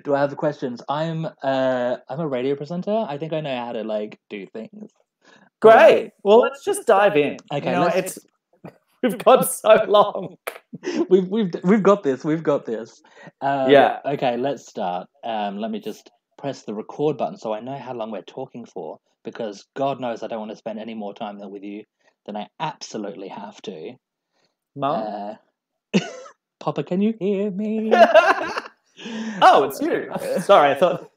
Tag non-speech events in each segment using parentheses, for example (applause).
(laughs) do I have questions? I'm uh I'm a radio presenter. I think I know how to like do things. Great. Well, let's just dive in. Okay, You know, it's (laughs) we've got so long. (laughs) We've we've we've got this. We've got this. Um, Yeah. Okay, let's start. Um, let me just press the record button so I know how long we're talking for. Because God knows I don't want to spend any more time with you than I absolutely have to. Mum. Uh, Papa, can you hear me? Oh, it's you. (laughs) Sorry, I thought,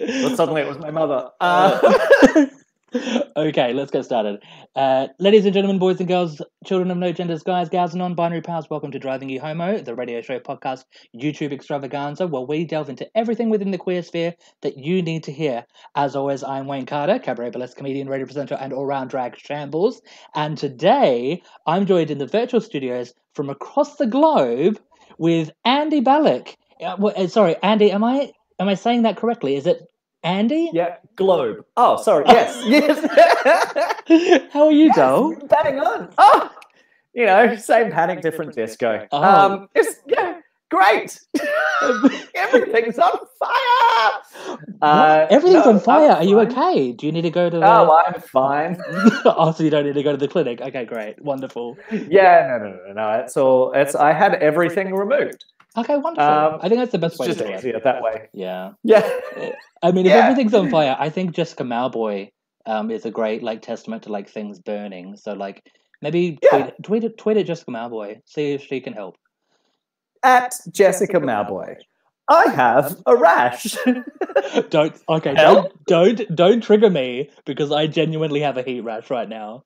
thought suddenly it was my mother. Uh, (laughs) okay, let's get started. Uh, ladies and gentlemen, boys and girls, children of no genders, guys, gals, and non-binary pals, welcome to Driving You Homo, the radio show podcast YouTube extravaganza, where we delve into everything within the queer sphere that you need to hear. As always, I'm Wayne Carter, cabaret burlesque comedian, radio presenter, and all-round drag shambles. And today, I'm joined in the virtual studios from across the globe with Andy Ballack. Uh, wh- uh, sorry, Andy, am I am I saying that correctly? Is it Andy? yeah, globe. Oh, sorry. Yes, (laughs) yes. (laughs) How are you, yes, Doll? Bang on. Oh, you know, same panic, different disco. Oh. Um, it's yeah, great. (laughs) Everything's on fire. Uh, Everything's no, on fire. I'm Are you fine. okay? Do you need to go to the? Oh, I'm fine. oh, so you don't need to go to the clinic. Okay, great, wonderful. Yeah, no, no, no, no. It's all. It's. I had everything removed. Okay, wonderful. Um, I think that's the best It's way to just do it. easier that way. Yeah. Yeah. I mean, if Yeah. everything's on fire, I think Jessica Mauboy um, is a great like testament to like things burning. So like maybe Yeah. tweet, tweet it, tweet at Jessica Mauboy, see if she can help. At Jessica Mauboy, I have a rash. (laughs) don't okay, Help? don't don't don't trigger me because I genuinely have a heat rash right now.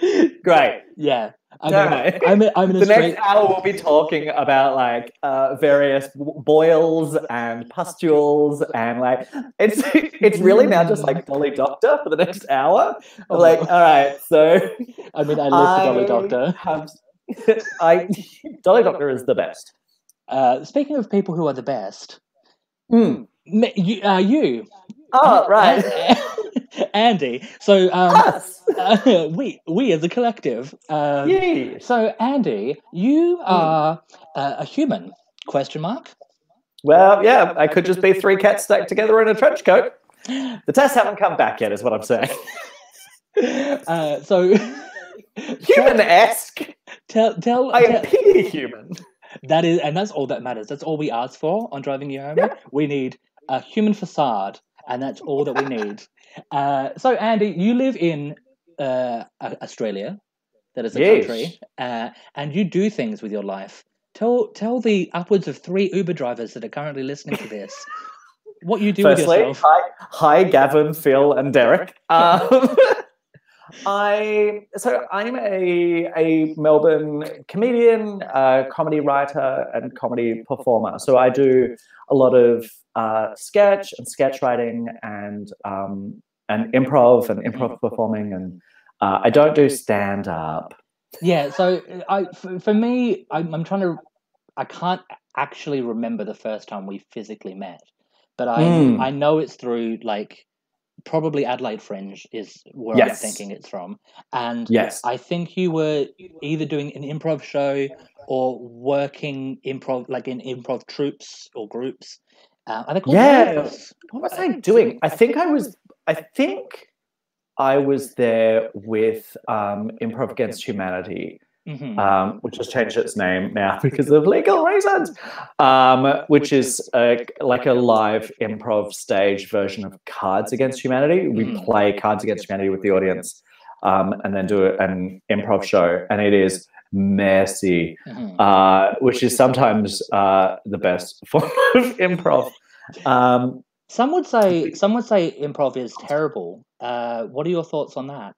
(laughs) Great. Yeah, I'm No. in, I'm in, I'm The next hour we'll be talking about like uh, various boils and pustules and like it's it's (laughs) really now just like Dolly (laughs) Doctor for the next hour. Oh, like, all right, so I mean, I live for Dolly Doctor. have I Dolly Doctor is the best. Uh, speaking of people who are the best, Mm. you, uh, you Oh, right. (laughs) Andy. So um, Us. uh, (laughs) we we as a collective. Um, Yes. So Andy, you are uh, a human? Question mark. Well, yeah, I could just be three cats stacked together in a trench coat. The tests haven't come back yet, is what I'm saying. (laughs) Uh, so Human-esque. tell tell, I am pity human. that is, and that's all that matters. That's all we ask for on driving you home. Yeah. We need a human facade, and that's all that we need. Uh, so Andy, you live in uh, Australia. That is a Yes. country, uh, and you do things with your life. Tell tell the upwards of three Uber drivers that are currently listening to this (laughs) what you do with yourself. hi, hi, Gavin, Phil, and Derek. (laughs) Um, (laughs) I so I'm a a Melbourne comedian, uh, comedy writer, and comedy performer. So I do a lot of uh, sketch and sketch writing and um, and improv and improv performing, and uh, I don't do stand up. Yeah, so I for, for me, I'm, I'm trying to. I can't actually remember the first time we physically met, but I Mm. I know it's through like probably Adelaide Fringe is where I'm thinking it's from, and Yes. I think you were either doing an improv show or working improv like in improv troupes or groups. Uh, are they called Yeah. groups? What was I doing? I think I was. I think I was there with um, Improv Against Humanity, Mhm. um, which has changed its name now because of legal reasons. Um, which is a, like a live improv stage version of Cards Against Humanity. We Mhm. play Cards Against Humanity with the audience, um, and then do an improv show, and it is messy, Mhm. uh, which is sometimes uh, the best (laughs) form of improv. Um, Some would say some would say improv is terrible. Uh, what are your thoughts on that?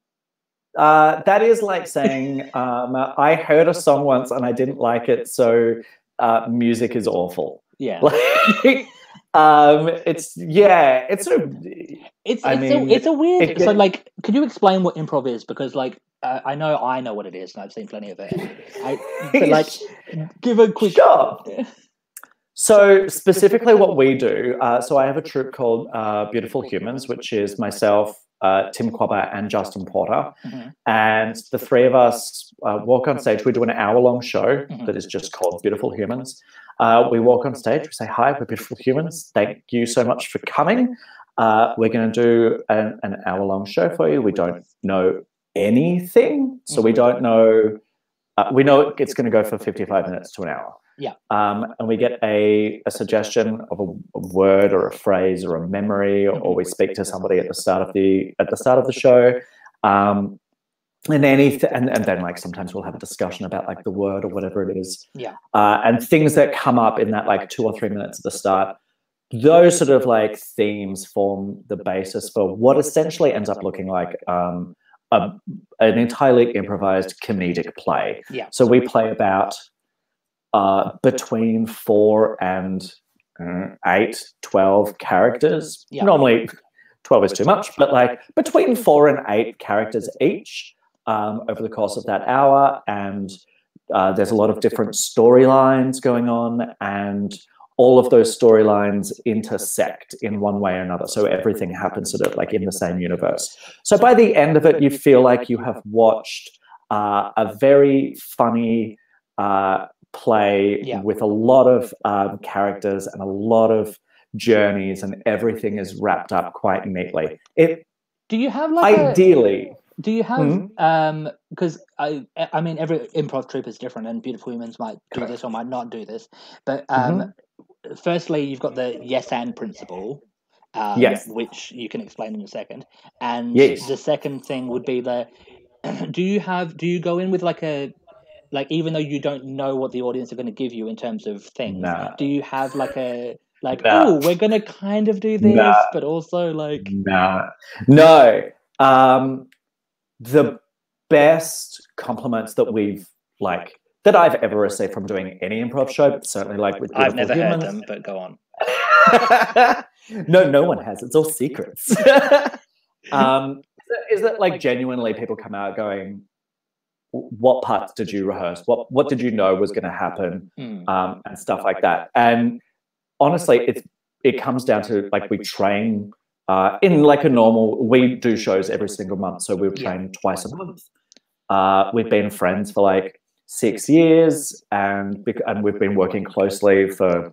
Uh, that is like saying um, I heard a song once and I didn't like it, so uh, music is awful. Yeah, (laughs) Like, um, it's yeah, it's sort of it's I it's, mean, a, it's a weird. it so, like, could you explain what improv is? Because, like, uh, I know I know what it is, and I've seen plenty of it. I, (laughs) but, like, give a quick. Sure. So specifically, what we do. Uh, so I have a troupe called uh, Beautiful Humans, which is myself, uh, Tim Quabber, and Justin Porter, Mhm. and the three of us uh, walk on stage. We do an hour-long show Mhm. that is just called Beautiful Humans. Uh, we walk on stage, we say, Hi, we're beautiful humans. Thank you so much for coming. Uh, we're going to do an, an hour long show for you. We don't know anything. So we don't know. Uh, we know it's going to go for 55 minutes to an hour. Yeah. Um, and we get a, a suggestion of a, a word or a phrase or a memory, or, or we speak to somebody at the start of the at the start of the show. Um, and anything and, and then like sometimes we'll have a discussion about like the word or whatever it is Yeah. uh, and things that come up in that like two or three minutes at the start those sort of like themes form the basis for what essentially ends up looking like um, a, an entirely improvised comedic play Yeah. so we play about uh, between four and uh, eight, 12 characters. Yeah. Normally, 12 is too much, but like between four and eight characters each um, over the course of that hour. And uh, there's a lot of different storylines going on, and all of those storylines intersect in one way or another. So everything happens sort of like in the same universe. So by the end of it, you feel like you have watched uh, a very funny uh, play Yeah. with a lot of um, characters and a lot of journeys, and everything is wrapped up quite neatly. It Do you have like a, ideally, Do you have Mhm. um because I I mean every improv troupe is different and beautiful humans might do Correct. this or might not do this. But um firstly you've got the yes and principle. Um, Yes. which you can explain in a second. And Yes. the second thing would be the (clears throat) do you have do you go in with like a like even though you don't know what the audience are going to give you in terms of things, Nah. do you have like a like Nah. oh we're going to kind of do this Nah. but also like no, no. Um, the best compliments that we've like that I've ever received from doing any improv show, but certainly like with I've Beautiful never heard them but go on. (laughs) no, no one has. It's all secrets. (laughs) um, is that- is that like genuinely people come out going, "What parts did you rehearse? What what did you know was going to happen?" Hmm. um, and stuff like that. And honestly, it it comes down to like we train uh, in like a normal. We do shows every single month, so we Yeah. train twice a month. Uh, we've been friends for like six years, and and we've been working closely for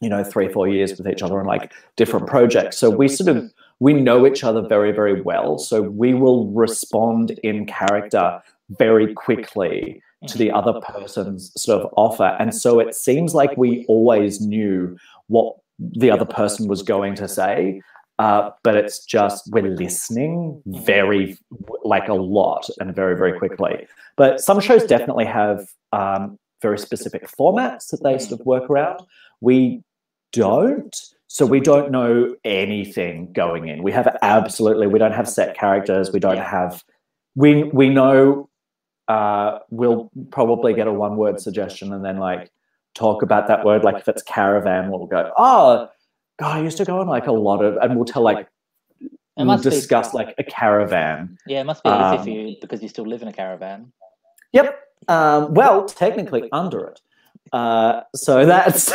you know three four years with each other on like different projects. So we sort of we know each other very very well. So we will respond in character very quickly to the other person's sort of offer. And so it seems like we always knew what the other person was going to say. Uh, but it's just we're listening very like a lot and very very quickly. But some shows definitely have um, very specific formats that they sort of work around. We don't so we don't know anything going in. We have absolutely we don't have set characters. We don't have we we know uh, we'll probably get a one word suggestion and then like talk about that word. Like if it's caravan, we'll go, oh, God, I used to go on like a lot of, and we'll tell like, It we'll must be- discuss like a caravan. Yeah, it must be easy Um, for you because you still live in a caravan. Yep. Um, well, technically under it. Uh, so (laughs) that's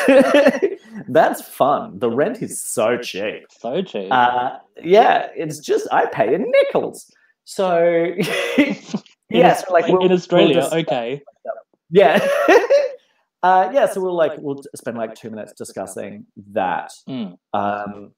that's fun. The rent is so cheap. So cheap. Uh, yeah, it's just I pay in nickels. So (laughs) yeah, so like (laughs) in we'll, we'll Australia, just- okay. yeah. Uh, yeah, so we'll like we'll spend like two minutes discussing that. Mm. Um,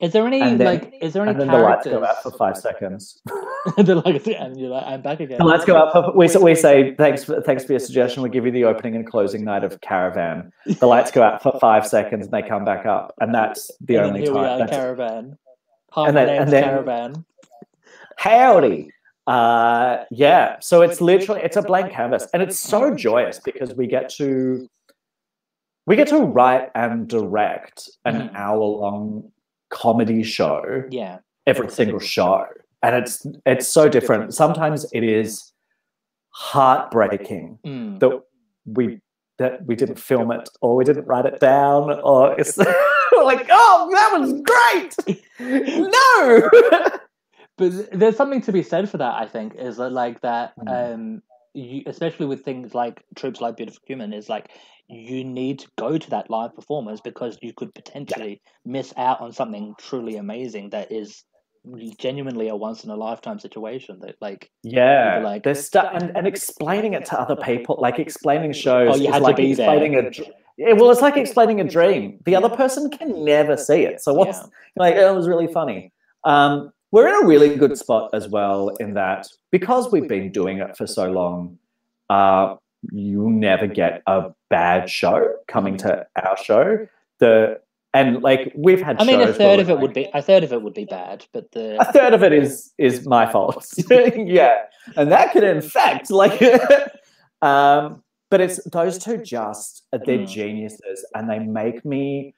Is there any then- like? Is there any and then the lights go out for five seconds. (laughs) They're like, and you're like, I'm back again. The lights go out. For, we, we say thanks for, thanks for your suggestion. We give you the opening and closing night of Caravan. (laughs) The lights go out for five seconds and they come back up, and that's the And only here we time. are, that's- caravan. Half And then- and then- caravan. Howdy. Uh, yeah. So it's literally it's a blank canvas, and it's so joyous because we get to we get to write and direct an Mhm. hour long comedy show Yeah. every single show, and it's it's so different. Sometimes it is heartbreaking Mm. that we that we didn't film it or we didn't write it down or it's (laughs) like oh that was great (laughs) no (laughs) But there's something to be said for that. I think is that like that. Mm. Um, you, especially with things like troupes like Beautiful Human, is like you need to go to that live performance because you could potentially miss out on something truly amazing that is genuinely a once in a lifetime situation. That like Yeah, like- there's stuff and, and explaining it to other people, like explaining shows. Oh, you is had to like be there. explaining a Yeah, well, it's like explaining a dream. The other person can never see it. So what's Yeah. like? It was really funny. Um, we're in a really good spot as well in that because we've been doing it for so long, uh, you never get a bad show coming to our show. The and like we've had. I mean, a third of it would be a third of it would be bad, but the a third of it is is my fault. (laughs) yeah, and that could infect like, (laughs) um, but it's those two just they're Mm. geniuses, and they make me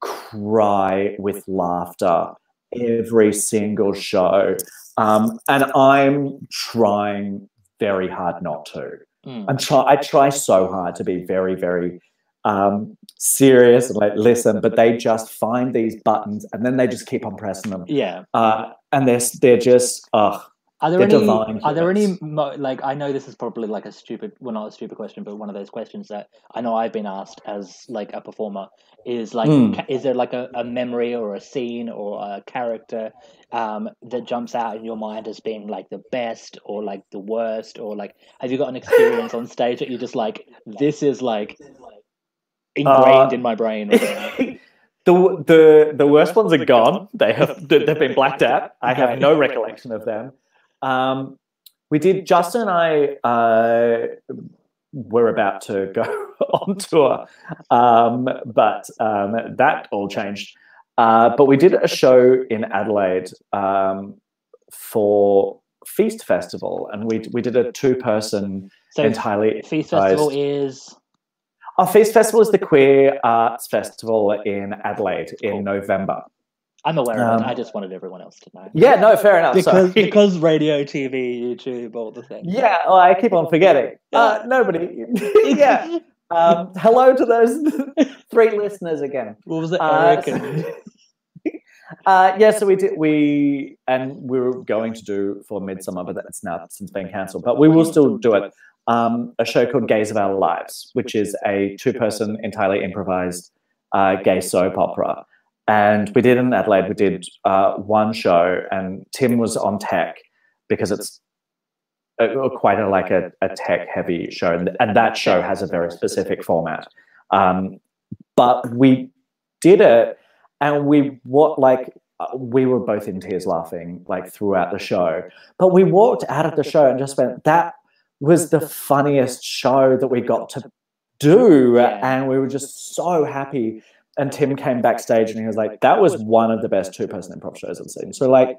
cry with laughter every single show, um, and I'm trying very hard not to. Mm. I'm try I try so hard to be very very um, serious and like listen, but they just find these buttons and then they just keep on pressing them yeah. uh, and they're they're just ugh. Are there They're any? divine Are there any? Mo- like, I know this is probably like a stupid, well, not a stupid question, but one of those questions that I know I've been asked as like a performer is like, Mm. ca- is there like a, a memory or a scene or a character um, that jumps out in your mind as being like the best or like the worst or like, have you got an experience on stage that you're just like, this is like ingrained Uh, in my brain? Or (laughs) the the the worst ones are gone. They have (laughs) they've been blacked out. I have no recollection of them. Um, we did. Justin and I uh, were about to (laughs) go on tour, um, but um, that all changed. Uh, but we did a show in Adelaide um, for Feast Festival, and we we did a two person so, entirely Feast Festival is Our Feast Festival is the queer arts festival in Adelaide in. November. I'm aware of it. Um, I just wanted everyone else to know. Yeah, no, fair enough. because because radio, TV, YouTube, all the things. yeah, well, I keep on forgetting. Uh, nobody. (laughs) yeah. Um, hello to those (laughs) three listeners again. What was it, Uh, Eric? and... (laughs) Uh, yeah, so we did. We and we were going to do for Midsumma, but that's now since been cancelled. But we will still do it. Um, a show called Gays of Our Lives, which is a two-person, entirely improvised uh, gay soap opera. And we did in Adelaide. We did uh, one show, and Tim was on tech because it's a, a- quite a, like a, a tech-heavy show, and, and that show has a very specific format. Um, but we did it, and we what like uh, we were both in tears laughing like throughout the show. But we walked out of the show and just went, "That was the funniest show that we got to do," and we were just so happy. And Tim came backstage and he was like, "That was one of the best two-person improv shows I've seen." So like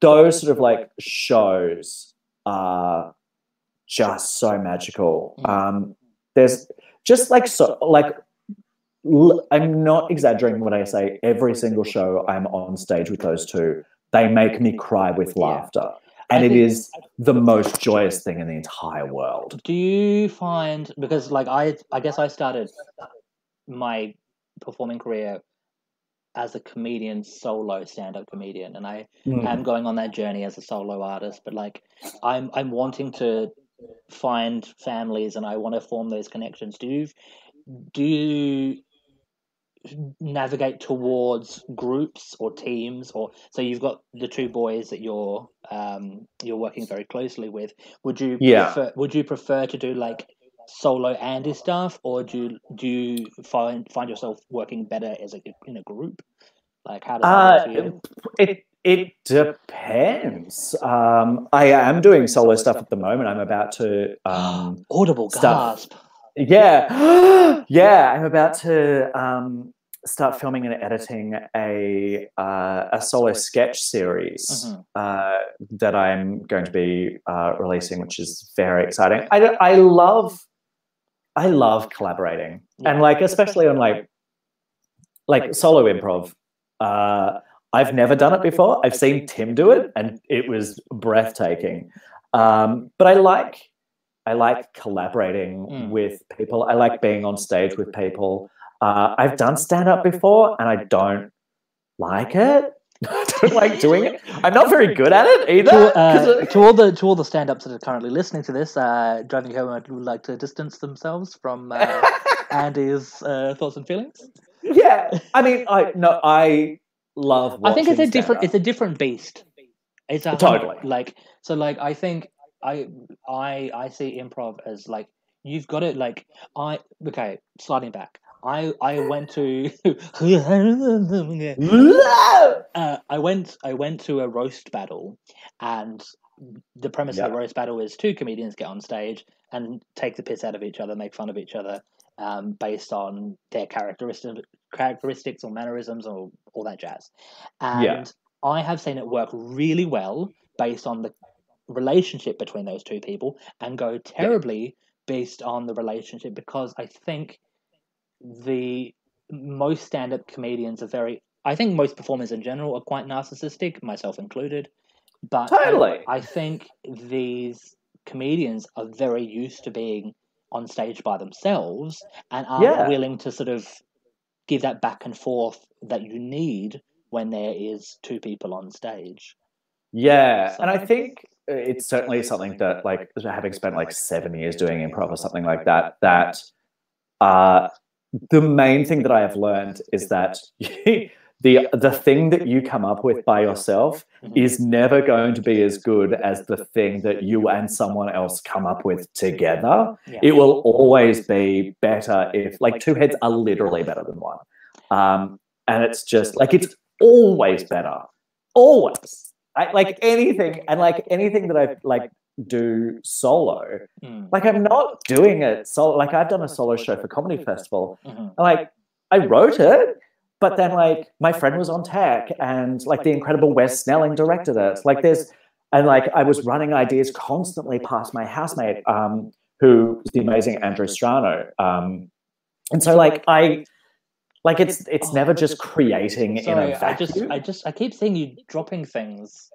those sort of like shows are just so magical. Um, there's just like so like I'm not exaggerating when I say every single show I'm on stage with those two, they make me cry with laughter. And it is the most joyous thing in the entire world. Do you find because like I I guess I started my performing career as a comedian, solo stand-up comedian, and I Mm. am going on that journey as a solo artist. But like I'm I'm wanting to find families and I want to form those connections. Do you do you navigate towards groups or teams or so you've got the two boys that you're um you're working very closely with would you Yeah. prefer, would you prefer to do like solo Andy stuff or do you do you find find yourself working better as a in a group like how does that Uh, work for you? it it depends. Um, I am doing solo stuff at the moment. I'm about to um, (gasps) audible gasp Yeah, (gasps) yeah. I'm about to um, start filming and editing a uh, a solo sketch series Mhm. uh, that I'm going to be uh, releasing, which is very exciting. I I love I love collaborating, and like especially on like like solo improv. Uh, I've never done it before. I've seen Tim do it, and it was breathtaking. Um, but I like I like collaborating Mm. with people. I like being on stage with people. Uh, I've done stand up before, and I don't like it. (laughs) I (laughs) don't like doing it. I'm not very good at it either. to, 'cause uh, to all the to all the stand-ups that are currently listening to this, uh, driving home would like to distance themselves from uh, (laughs) Andy's uh, thoughts and feelings. yeah, I mean, (laughs) I no, I love. I think it's a watching different it's a different beast. It's a Totally. like so like I think I I I see improv as like you've got it. Like I okay, sliding back. I I went to (laughs) (laughs) uh, I went I went to a roast battle, and the premise of the roast battle is two comedians get on stage and take the piss out of each other, make fun of each other, um, based on their characteristics, characteristics or mannerisms or all that jazz. And Yeah. I have seen it work really well based on the relationship between those two people, and go terribly based on the relationship because I think the most stand-up comedians are very i think most performers in general are quite narcissistic myself included but I- Totally. I, think these comedians are very used to being on stage by themselves and aren't Yeah. willing to sort of give that back and forth that you need when there is two people on stage Yeah, and I I think it's certainly something that, like, having spent like seven years doing improv or something like that, that uh, the main thing that I have learned is that (laughs) the the thing that you come up with by yourself is never going to be as good as the thing that you and someone else come up with together. yeah. It will always be better if, like, two heads are literally better than one, um, and it's just like it's always better, always. I, like anything, and like anything that I've like do solo, Mm, like I'm not doing it solo. Like I've done a solo show for Comedy Festival, mhm. and, like I wrote it, but then like my friend was on tech, and like the incredible Wes Snelling directed it. Like there's, and like I was running ideas constantly past my housemate, um, who is the amazing Andrew Strano. Um, and so like I, like it's it's never just creating in Sorry, a I just, vacuum. I just, I keep seeing you dropping things,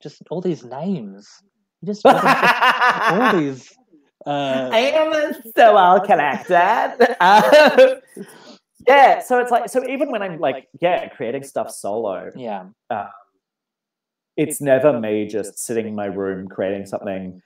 just all these names, You just all (laughs) these. Uh, I am so well connected. Uh, (laughs) yeah, so it's like so even when I'm like yeah creating stuff solo, yeah, it's never me just sitting in my room creating something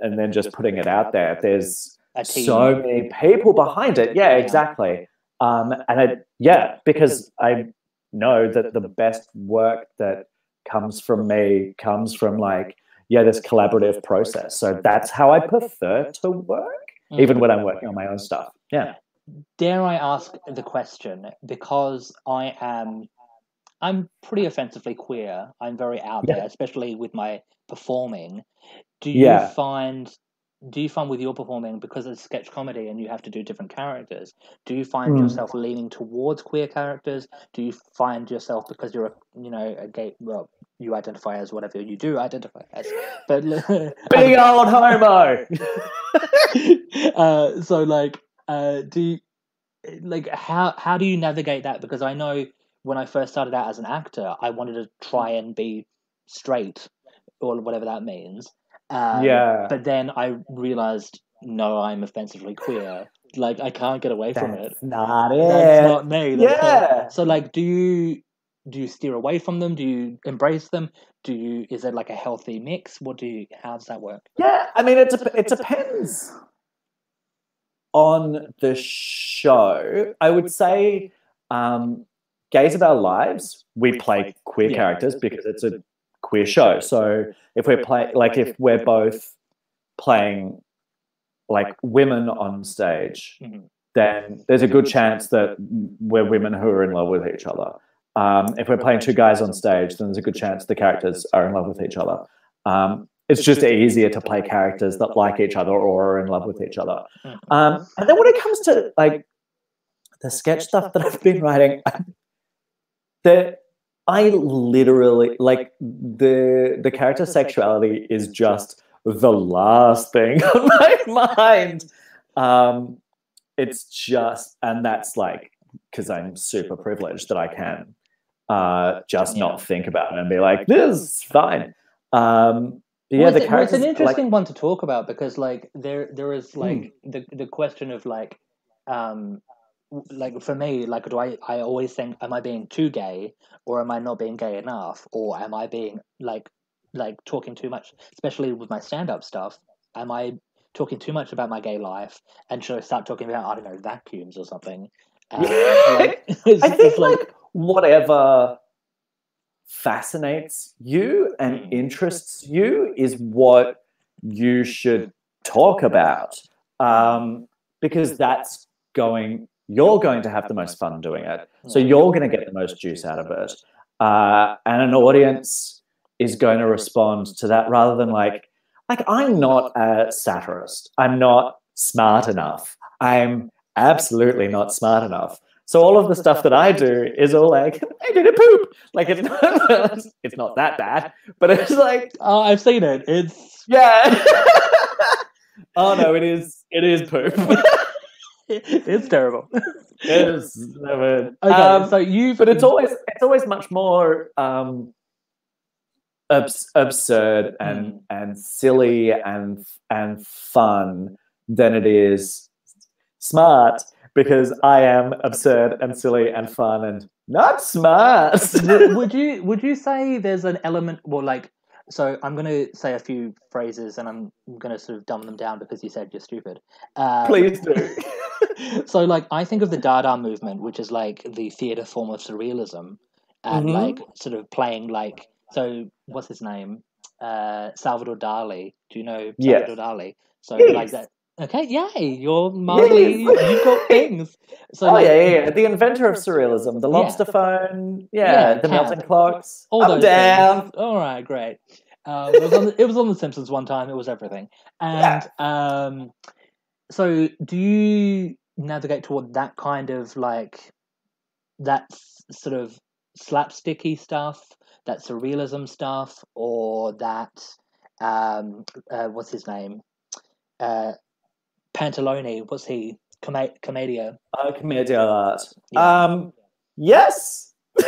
and then just putting it out there. There's so many people behind it. Yeah, Yeah. exactly. Um, and I, yeah, because I know that the best work that comes from me comes from like, yeah, this collaborative process. So that's how I prefer to work, even when I'm working on my own stuff. Yeah. dare I ask the question because I am I'm pretty offensively queer. I'm very out Yeah. there, especially with my performing. Do you Yeah. find do you find with your performing because it's sketch comedy and you have to do different characters? Do you find Mm. yourself leaning towards queer characters? Do you find yourself because you're a you know a gay well you identify as whatever you do identify as, but (laughs) (laughs) Big old homo. (laughs) uh, so like uh, do you, like how how do you navigate that because i know when i first started out as an actor i wanted to try and be straight or whatever that means um, yeah. but then i realized no i'm offensively queer like i can't get away from it That's not it. that's not me that's not- yeah. so like do you do you steer away from them do you embrace them do you is it like a healthy mix what do you how does that work Yeah, I mean, it, dep- it depends on the show. I would say, um, Gays of Our Lives, we play queer characters because it's a queer show. So if we're playing, like, if we're both playing like women on stage, Mhm. then there's a good chance that we're women who are in love with each other. Um, if we're playing two guys on stage, then there's a good chance the characters are in love with each other. Um, it's just easier to play characters that like each other or are in love with each other. Mhm. Um, and then when it comes to like the sketch stuff that I've been writing, (laughs) the I literally like the the character sexuality is just the last thing (laughs) on my mind. Um, it's just, and that's like because I'm super privileged that I can uh, just Yeah. not think about it and be like, this is fine. Um, yeah, Well, the it's, well, it's characters an like, interesting one to talk about because like there there is Hmm. like the the question of like um like for me like do I I always think am I being too gay or am I not being gay enough or am I being like like talking too much especially with my stand up stuff am I talking too much about my gay life and should I start talking about I don't know vacuums or something um, like, (laughs) (laughs) it's, I think it's like whatever fascinates you and Mm. interests you is what you should talk about. um, because that's going. You're going to have the most fun doing it, so you're going to get the most juice out of it, uh, and an audience is going to respond to that rather than like, like I'm not a satirist. I'm not smart enough. I'm absolutely not smart enough. So all of the stuff that I do is all like, I (laughs) did a poop. Like it's not, (laughs) it's not that bad, but it's (laughs) like, Oh, I've seen it. It's yeah. oh no, it is. It is poop. it's terrible. it is never. Okay, Um, so you've but it's always it's always much more um, abs- absurd and and silly and and fun than it is smart because I am absurd and silly and fun and not smart. (laughs) would, you would you say there's an element well like so i'm going to say a few phrases and i'm going to sort of dumb them down because you said you're stupid uh, Please do. (laughs) so like i think of the dada movement which is like the theater form of surrealism and Mhm. like sort of playing like so what's his name uh salvador dali do you know Yes. salvador dali so Yes. like that okay yay you're mildly you've got (laughs) things so oh like, yeah, yeah, yeah, the inventor of surrealism, the Yeah. lobster phone, yeah, Yeah, the melting clocks. all those down. things. All right, great. Um, it, was on the, it was on The Simpsons one time. It was everything. And um, so, do you navigate toward that kind of like that sort of slapsticky stuff, that surrealism stuff, or that um, uh, what's his name, uh, Pantalone? What's he? Com- Commedia. Uh, commedia art. Yeah. Um, yes. (laughs)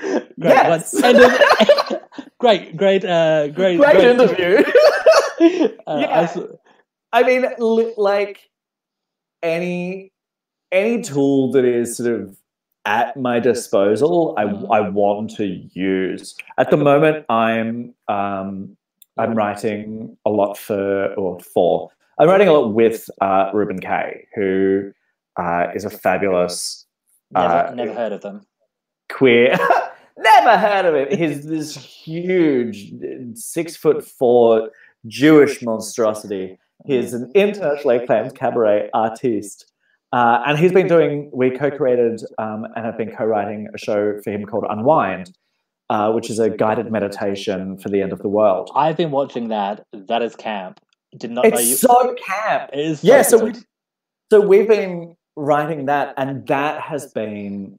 Great. Yes. Of- (laughs) great, great, uh, great, Great interview. (laughs) Uh, Yeah. I I mean, li- like any any tool that is sort of at my disposal, I I want to use. At the moment, I'm um, I'm writing a lot for or for. I'm writing a lot with uh, Reuben Kaye, who uh, is a fabulous never, uh, never heard of them. queer. (laughs) Never heard of him. He's this huge, six foot four Jewish monstrosity. He's an internationally acclaimed cabaret artiste. Uh, and he's been doing, we co created um, and have been co writing a show for him called Unwind, uh, which is a guided meditation for the end of the world. I've been watching that. That is camp. Did not know you. It's so camp. it is Yeah, so good. we, so we've been writing that, and that has been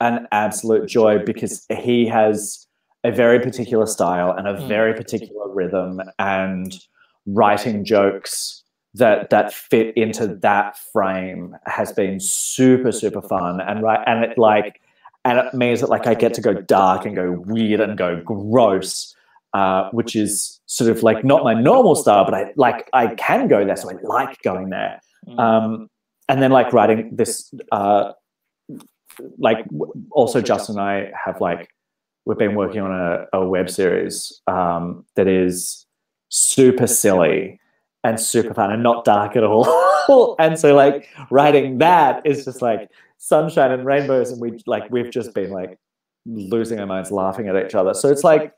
an absolute joy because he has a very particular style and a Mm. very particular rhythm, and writing jokes that that fit into that frame has been super super fun and right and it like and it means that like I get to go dark and go weird and go gross uh, which is sort of like not my normal style, but I like I can go there, so I like going there. Mm. Um, and then like writing this, uh, like also Justin and I have like we've been working on a, a web series um, that is super silly and super fun and not dark at all. (laughs) and so like writing (laughs) that is just like sunshine and rainbows, and we like we've just been like losing our minds laughing at each other. So it's like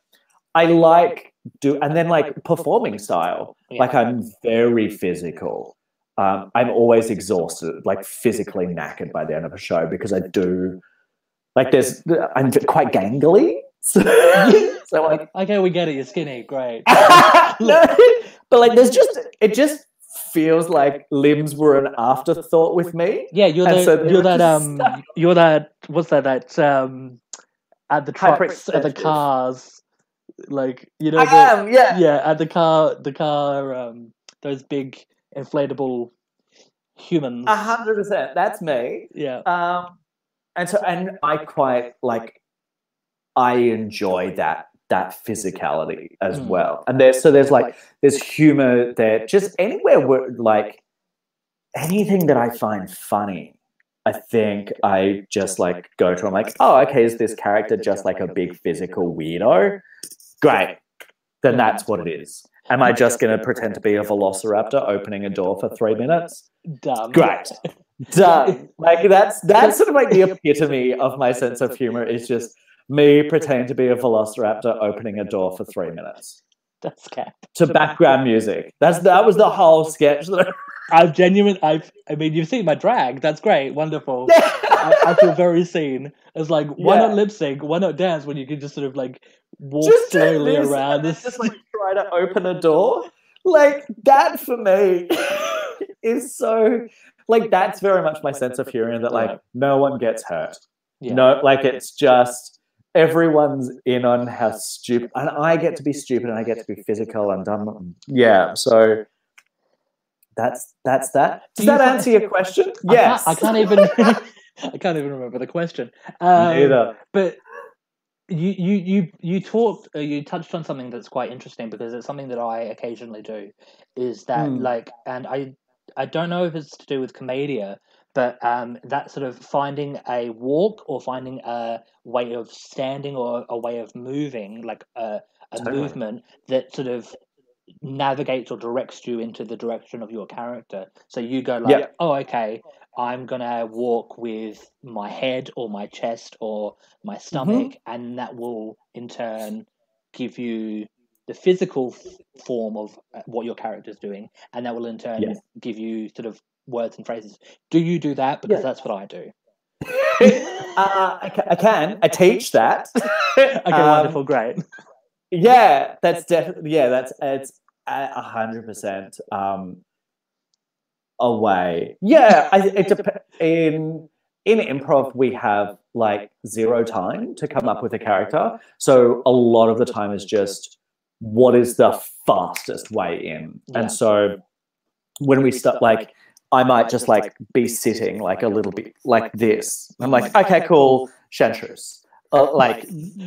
I like do and then like performing style. Like I'm very physical. Um, I'm always exhausted, like physically knackered by the end of a show because I do like there's I'm quite gangly. (laughs) So, (laughs) so like okay, we get it. You're skinny. Great. (laughs) no, but like there's just it just feels like limbs were an afterthought with me. Yeah, you're And the, so you're that um stuck. you're that what's that that um at the trucks at the cars like you know I the, am, yeah. yeah at the car the car um those big inflatable humans A hundred percent. That's me. yeah Um, and so, and I quite like, I enjoy that that physicality as Mm. well. And there's so there's like there's humor there. Just anywhere where like anything that I find funny, I think I just like go to. I'm like, oh, okay, is this character just like a big physical weirdo? Great, then that's what it is. Am I just going to pretend to be a velociraptor opening a door for three minutes? dumb Great. (laughs) Done. (laughs) Like that's that's sort of like the (laughs) epitome of my sense of humor is just me pretending to be a velociraptor opening a door for three minutes. That's cap. to background music. That's that was the whole sketch. that- I'm genuine. I've. I mean, you've seen my drag. That's great. Wonderful. (laughs) I, I feel very seen. It's like, why Yeah. not lip sync? Why not dance when you can just sort of like walk Just slowly around this? Just (laughs) like try to open a door. Like that for me (laughs) is so like that's very much my sense of humor that like no one gets hurt. Yeah. No, like it's just everyone's in on how stupid, and I get to be stupid, and I get to be physical and dumb. Yeah, so that's that's that. Does you that find- answer your question? I Yes. can't, I can't even. (laughs) I can't even remember the question. Um, Neither. but you you you you talked uh, you touched on something that's quite interesting because it's something that I occasionally do is that Hmm. like and I I don't know if it's to do with commedia but um that sort of finding a walk or finding a way of standing or a way of moving like a a Totally. movement that sort of navigates or directs you into the direction of your character so you go like Yeah. oh okay I'm gonna walk with my head or my chest or my stomach, and that will in turn give you the physical f- form of uh, what your character's doing, and that will in turn Yes. give you sort of words and phrases. Do you do that? Because Yeah. that's what I do. (laughs) uh, I, ca- I can. I teach that. (laughs) Okay, (laughs) Um, wonderful, great. Yeah, that's definitely yeah. That's it's a hundred percent um away. Yeah, I, it dep- in in improv we have like zero time to come up with a character, so a lot of the time is just what is the fastest way in, and so when we start like. I might just like be sitting like a little bit like this. I'm like, okay, cool, chanteuse. Uh, like,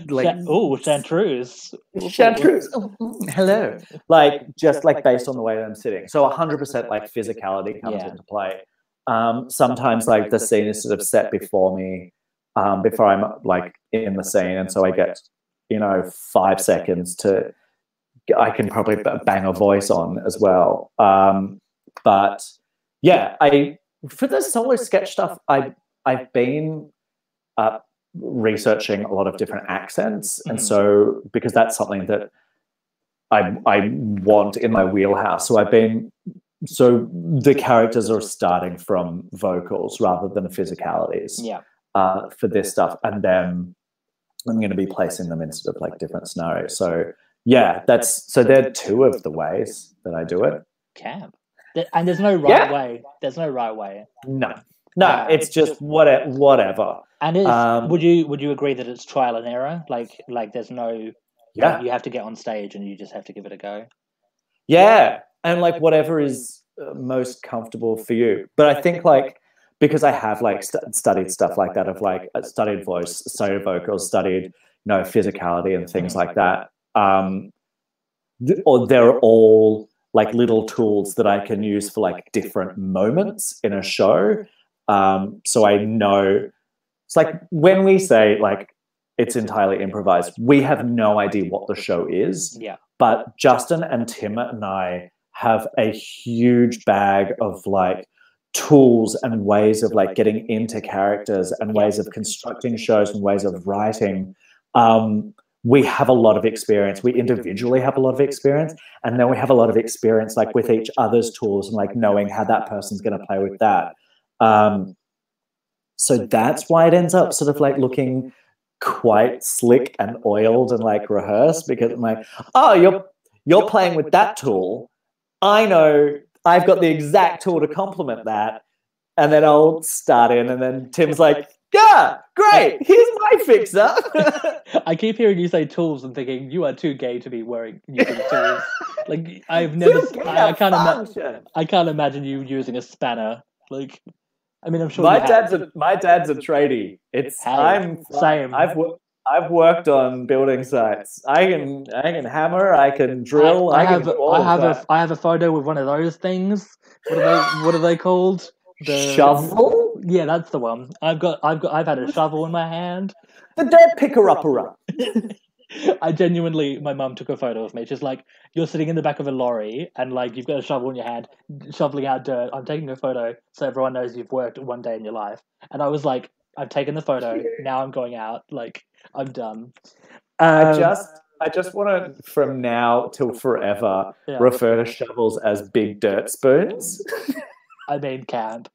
like, oh, Chanteuse. Chanteuse. Oh, mm, hello. Like just like based on the way that I'm sitting. So 100% like physicality comes Yeah. into play. Um, sometimes like the scene is sort of set before me, um, before I'm like in the scene, and so I get you know five seconds to. I can probably bang a voice on as well. Um, but yeah, I for the solo sketch stuff, I I've been uh, researching a lot of different accents, and Mhm. so because that's something that I I want in my wheelhouse. So I've been so the characters are starting from vocals rather than the physicalities Yeah. uh, for this stuff, and then I'm going to be placing them in sort of like different scenarios. So yeah, that's so they're two of the ways that I do it. Camp. And there's no right Yeah. way. There's no right way. No, no, Uh, it's just what whatever. And is Um, would you would you agree that it's trial and error? Like like there's no Yeah, you have to get on stage and you just have to give it a go. yeah, and like whatever is uh, most comfortable for you. But I think like because I have like st- studied stuff like that of like uh, studied voice, studied vocals, studied you know physicality and things like that. Um, th- or they're all like little tools that I can use for like different moments in a show. Um, so I know it's like when we say like it's entirely improvised, we have no idea what the show is Yeah. but Justin and Tim and I have a huge bag of like tools and ways of like getting into characters and ways of constructing shows and ways of writing. Um, we have a lot of experience. We individually have a lot of experience, and then we have a lot of experience like with each other's tools and like knowing how that person's going to play with that. Um, so that's why it ends up sort of like looking quite slick and oiled and like rehearsed because I'm like, oh, you're you're playing with that tool. I know I've got the exact tool to complement that. And then I'll start in, and then Tim's like, yeah, great, here's (laughs) my fixer. I keep hearing you say tools and thinking you are too gay to be wearing using tools. (laughs) Like I've never, I, I can't imagine. I can't imagine you using a spanner. Like, I mean, I'm sure my you have. dad's a my dad's a tradie. It's Hey, I'm same. I've I've worked on building sites. I can I can hammer. I can drill. I, I, I can have, do I have that. a, I have a photo with one of those things. What are they? what are they called? The shovel. Yeah, that's the one. I've got, I've got, I've had a shovel in my hand. The dirt picker upper up. (laughs) I genuinely, my mum took a photo of me. She's like, "You're sitting in the back of a lorry, and like you've got a shovel in your hand, shoveling out dirt. I'm taking a photo so everyone knows you've worked one day in your life." And I was like, "I've taken the photo. Now I'm going out. Like I'm done." I Um, just I just want to, from now till forever, Yeah. refer to shovels as big dirt spoons. (laughs) I mean camp.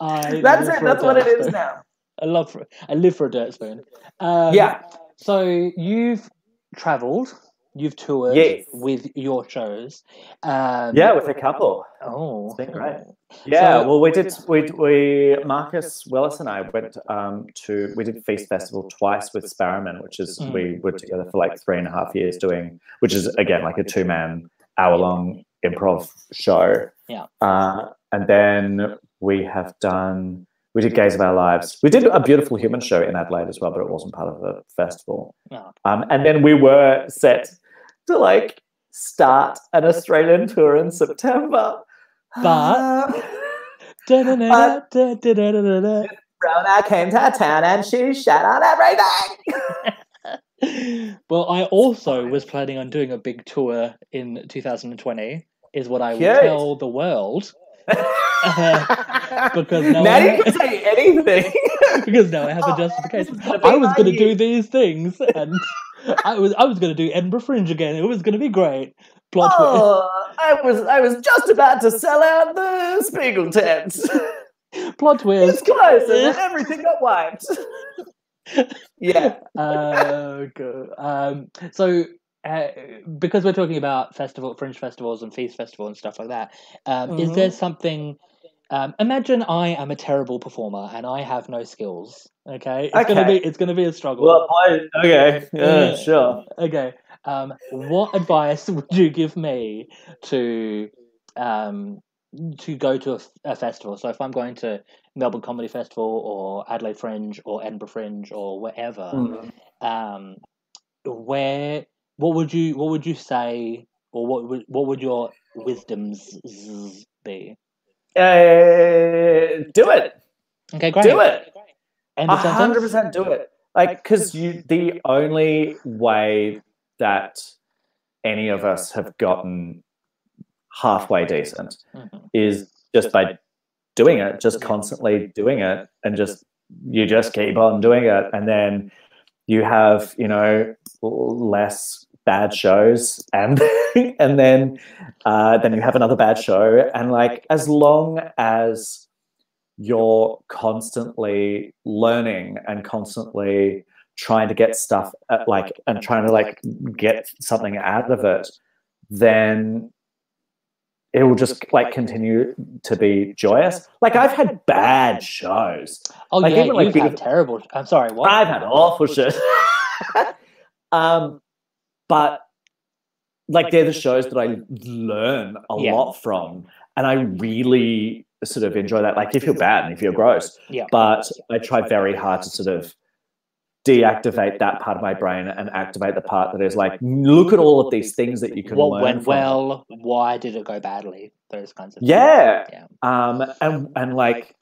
I That's it. That's what it dirt now. I love for I live for a dirt spoon. Um, Yeah. So you've travelled, you've toured Yes. with your shows. Um, Yeah, with a couple. Oh, It's been great. Yeah, So- well, we did. We we Marcus Willis and I went um, to we did Feast Festival twice with Sparrowman, which is Mm. we were together for like three and a half years doing, which is again like a two man hour long improv show. Yeah. Uh, and then we have done. We did Gaze of Our Lives. We did a beautiful human show in Adelaide as well, but it wasn't part of the festival. Oh. Um, and then we were set to like start an Australian tour in September. But-. Rona came to town and she shut on everything. (laughs) well, I also was planning on doing a big tour in 2020. Is what I will Cute. tell the world (laughs) because no now one- you can say anything. (laughs) because now I have a justification. (laughs) this is gonna be I was going to do these things, and I was I was going to do Edinburgh Fringe again. It was going to be great. Plot oh, I was I was just about to sell out the Spiegel tents. twist. Plot It's twist. close, and everything got wiped. yeah. uh, good. Um, so. Uh, because we're talking about festival, fringe festivals, and feast festival and stuff like that, um, is there something? Um, imagine I am a terrible performer and I have no skills. Okay, it's gonna be it's gonna be a struggle. Well, I, okay. Yeah. Yeah, sure. Okay. Um, what advice (laughs) would you give me to um, to go to a festival? So if I'm going to Melbourne Comedy Festival or Adelaide Fringe or Edinburgh Fringe or wherever, Mm. um, where what would you what would you say or what would what would your wisdoms be? Uh, do it. Okay, great. Do it. End A hundred percent do it. Like, because you, the only way that any of us have gotten halfway decent Mhm. is just by doing it, just constantly doing it, and just you just keep on doing it, and then you have you know less bad shows, and (laughs) and then uh, then you have another bad show, and like as long as you're constantly learning and constantly trying to get stuff at, like and trying to like get something out of it then it will just like continue to be joyous like i've had bad shows Oh Like, yeah, even, like, you've had terrible. I'm sorry. What? i've had awful shit (laughs) um but like they're the shows that i learn a Yeah. lot from and i really sort of enjoy that like if you feel bad and you feel gross Yeah. but I try very hard to sort of deactivate that part of my brain and activate the part that is like, look at all of these things that you can what learn. went from. well? Why did it go badly? Those kinds of things. Yeah. Yeah. Um, and and like,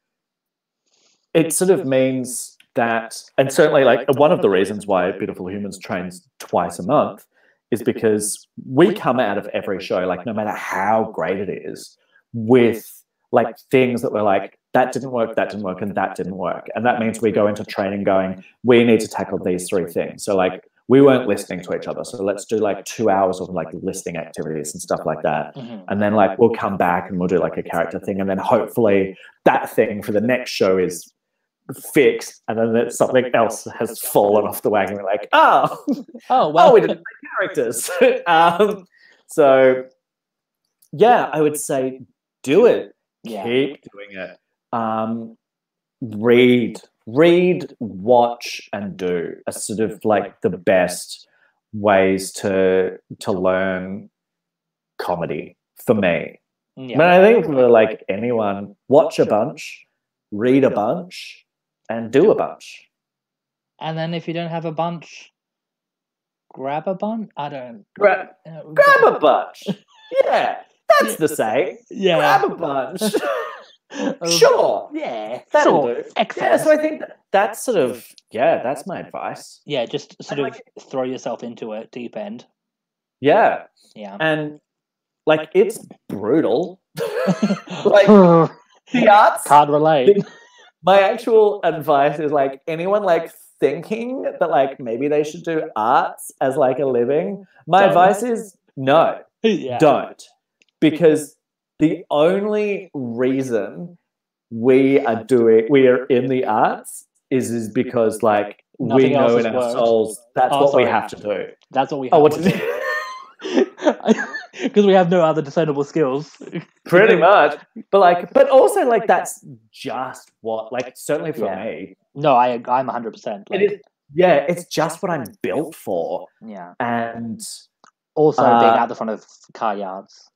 it sort of means that, and certainly like one of the reasons why Beautiful Humans trains twice a month is because we come out of every show, like no matter how great it is, with like things that we're like, that didn't work, that didn't work, and that didn't work. And that means we go into training going, we need to tackle these three things. So like we weren't listening to each other. So let's do like two hours of like listening activities and stuff like that. Mhm. And then like we'll come back and we'll do like a character thing. And then hopefully that thing for the next show is fixed. And then that something else has fallen off the wagon. We're like, (laughs) oh, Oh well. oh, we didn't make characters. (laughs) um, so yeah, I would say do it yeah. keep doing it um read read watch and do are sort of like the best ways to to learn comedy for me Yeah. but i think for like anyone watch a bunch read a bunch and do a bunch And then if you don't have a bunch, grab a bunch. I don't. grab, uh, grab a bunch yeah that's the same Yeah. grab a bunch (laughs) (laughs) sure Yeah. That'll sure. do. Excellent. yeah so i think that, that's sort of yeah that's my advice yeah, just sort And, of throw yourself into it deep end. Yeah. Yeah. And like it's brutal. (laughs) like the arts Can't relate. My actual advice is like anyone like thinking that like maybe they should do arts as like a living, my Don't. advice is no, yeah. don't. Because the only reason we are doing we are in the arts is is because like Nothing we know in our worked. souls that's Oh, what we have to do. That's what we Oh, have. what to to do. (laughs) (laughs) do? Because we have no other discernible skills. (laughs) Pretty much. But like but also like that's just what like certainly for Yeah. me. No, I I'm 100. percent It is yeah, it's just what I'm built for. Yeah. And Also, being Uh, out the front of car yards.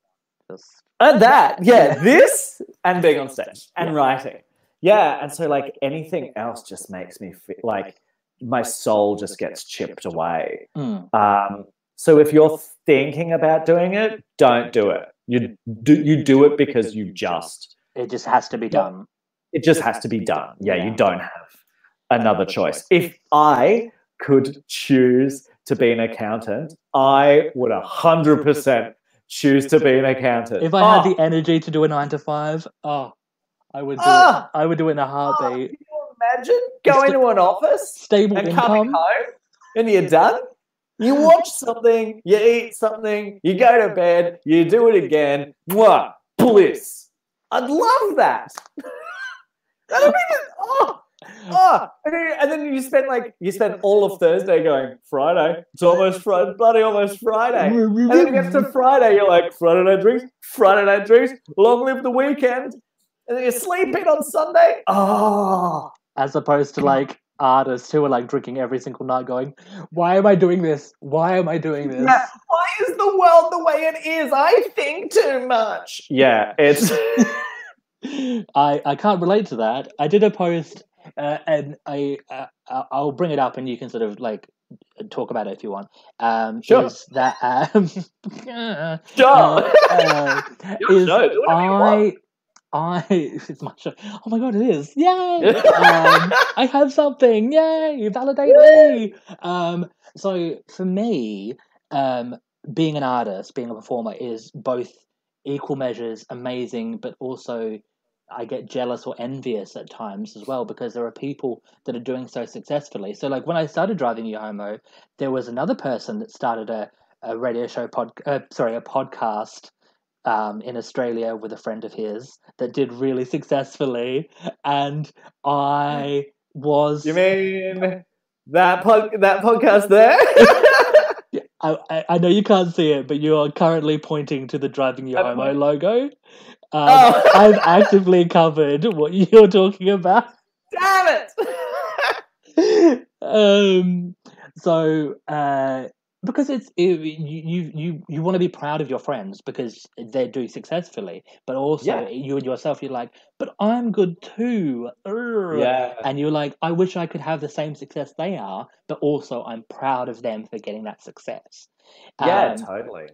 Just And (laughs) that, yeah, Yeah. this and being on stage and Yeah. writing. Yeah, and so like anything else just makes me feel like my soul just gets chipped away. mm, Um, so if you're thinking about doing it, don't do it. You do you do it because you just it just has to be done. it just has to be done. Yeah, you don't have another choice. If I could choose to be an accountant, I would a hundred percent choose to be an accountant. If I had Oh, the ah! energy to do a nine to five, oh, I would do Ah! it. I would do it in a Oh, heartbeat. Ah, can you imagine going to an office Stable and coming income. home and you're done? You watch something, you eat something, you go to bed, you do it again. Mwah, bliss. I'd love that. (laughs) That'd be the, oh, oh. And, then, and then you spend like you spend all of Thursday going Friday. It's almost Friday, bloody almost Friday. And then it gets to Friday, you're like Friday night drinks, Friday night drinks. Long live the weekend. And then you sleep in on Sunday. Oh, As opposed to like artists who are like drinking every single night, going, "Why am I doing this? Why am I doing this?" Yeah. Why is the world the way it is? I think too much. Yeah, it's (laughs) I I can't relate to that. I did a post, uh, and I uh, I'll- I'll bring it up, and you can sort of like talk about it if you want. Um, Sure. Is that um, uh, (laughs) sure. uh, (laughs) Your is show, do whatever you want. I I (laughs) it's my show. Oh my god, it is! Yay! (laughs) um, I have something! Yay! Validate me! Um, so for me, um, being an artist, being a performer, is both equal measures amazing, but also I get jealous or envious at times as well because there are people that are doing so successfully. So, like when I started driving you homo, there was another person that started a, a radio show pod, uh, sorry, a podcast um, in Australia with a friend of his that did really (laughs) successfully, and I was You mean that pod, that podcast there? (laughs) (laughs) I, I, I know you can't see it, but you are currently pointing to the driving you homo logo. Um, Oh. I've actively covered what you're talking about. Damn it! um, so uh, because it's it, you you you want to be proud of your friends because they're doing successfully, but also Yeah. you and yourself, you're like, but I'm good too. Yeah. And you're like, I wish I could have the same success they are, but also I'm proud of them for getting that success. Yeah, Um, totally.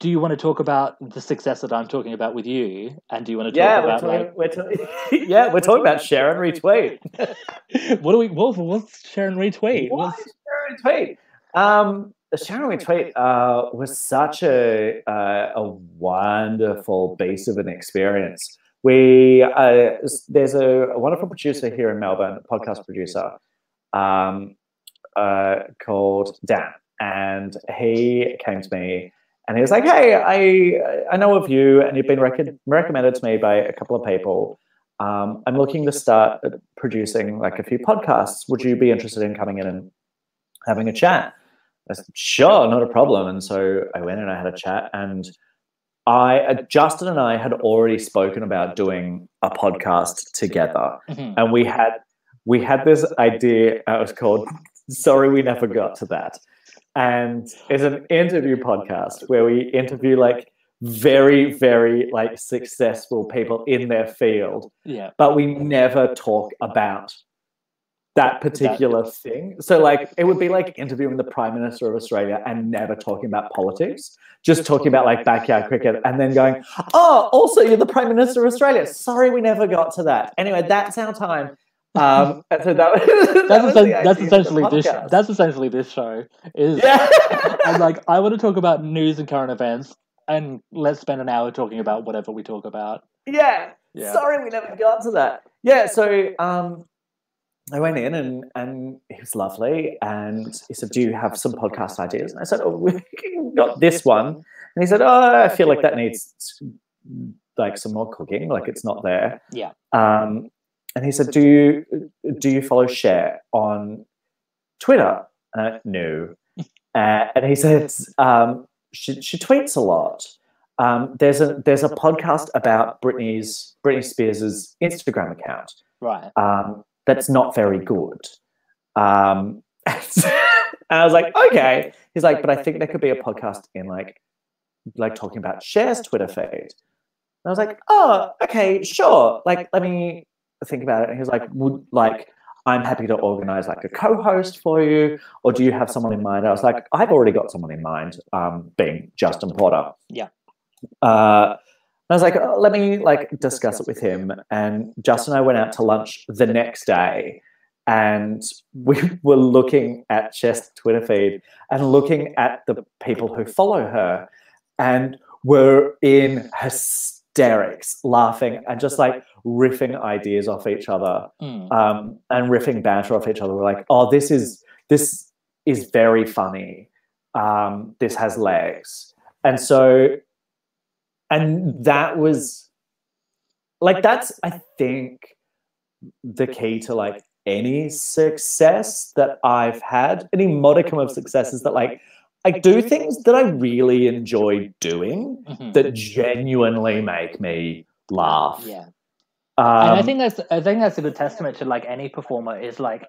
do you want to talk about the success that I'm talking about with you? And do you want to talk Yeah, we're about talking, like we're talking, (laughs) (laughs) yeah, we're talking about share and retweet. (laughs) what do we what, what's share and retweet? What's, share and retweet? Um, the share and retweet uh, was such a uh, a wonderful piece of an experience. We uh, there's a, a wonderful producer here in Melbourne, a podcast producer, um, uh, called Dan, and he came to me and he was like, "Hey, I I know of you, and you've been rec- recommended to me by a couple of people. Um, I'm looking to start producing like a few podcasts. Would you be interested in coming in and having a chat?" I said, "Sure, not a problem." And so I went and I had a chat, and I uh, Justin and I had already spoken about doing a podcast together Mhm. and we had we had this idea uh, it was called sorry we never got to that and it's an interview podcast where we interview like very very like successful people in their field yeah. but we never talk about that particular thing. So like it would be like (laughs) interviewing the prime minister of australia and never talking about politics just talking about like backyard cricket and then going oh also you're the prime minister of australia. Sorry we never got to that. Anyway that's our time. (laughs) um (laughs) and so that, that That's, was essen- the that's idea the essentially this. That's essentially this show. Is yeah. I'm like, I want to talk about news and current events, and let's spend an hour talking about whatever we talk about. yeah. Yeah. sorry we never got to that. Yeah so um I went in and and he was lovely, and he said, "Do you have some podcast ideas?" And I said, "Oh, we (laughs) got this one." And he said, "Oh, I feel like that needs like some more cooking. Like it's not there." Yeah. Um, and he said, "Do you do you follow Cher on Twitter?" Uh, no. (laughs) Uh, and he said, um, "She she tweets a lot." Um, there's a there's a podcast about Britney's Britney Spears's Instagram account. Right. Um, that's not very good. Um, (laughs) and I was like, (laughs) okay. He's like, but I think there could be a podcast in like, like talking about Cher's Twitter feed. And I was like, oh, okay, sure. Like, let me think about it. And he was like, would like, I'm happy to organize like a co-host for you, or do you have someone in mind? I was like, I've already got someone in mind, um, being Justin Porter. Yeah. Uh, I was like, oh, let me like discuss it with him. And Justin and I went out to lunch the next day. and (laughs) we were looking at Cher's Twitter feed and looking at the people who follow her and were in hysterics, laughing and just like riffing ideas off each other um, and riffing banter off each other. We're like, oh, this is this is very funny. Um, this has legs, and so, and that was like that's I think the key to like any success that I've had, any modicum of success is that like I do things that I really enjoy doing Mhm. that genuinely make me laugh. Yeah. Um, and I think that's I think that's a good testament to like any performer is like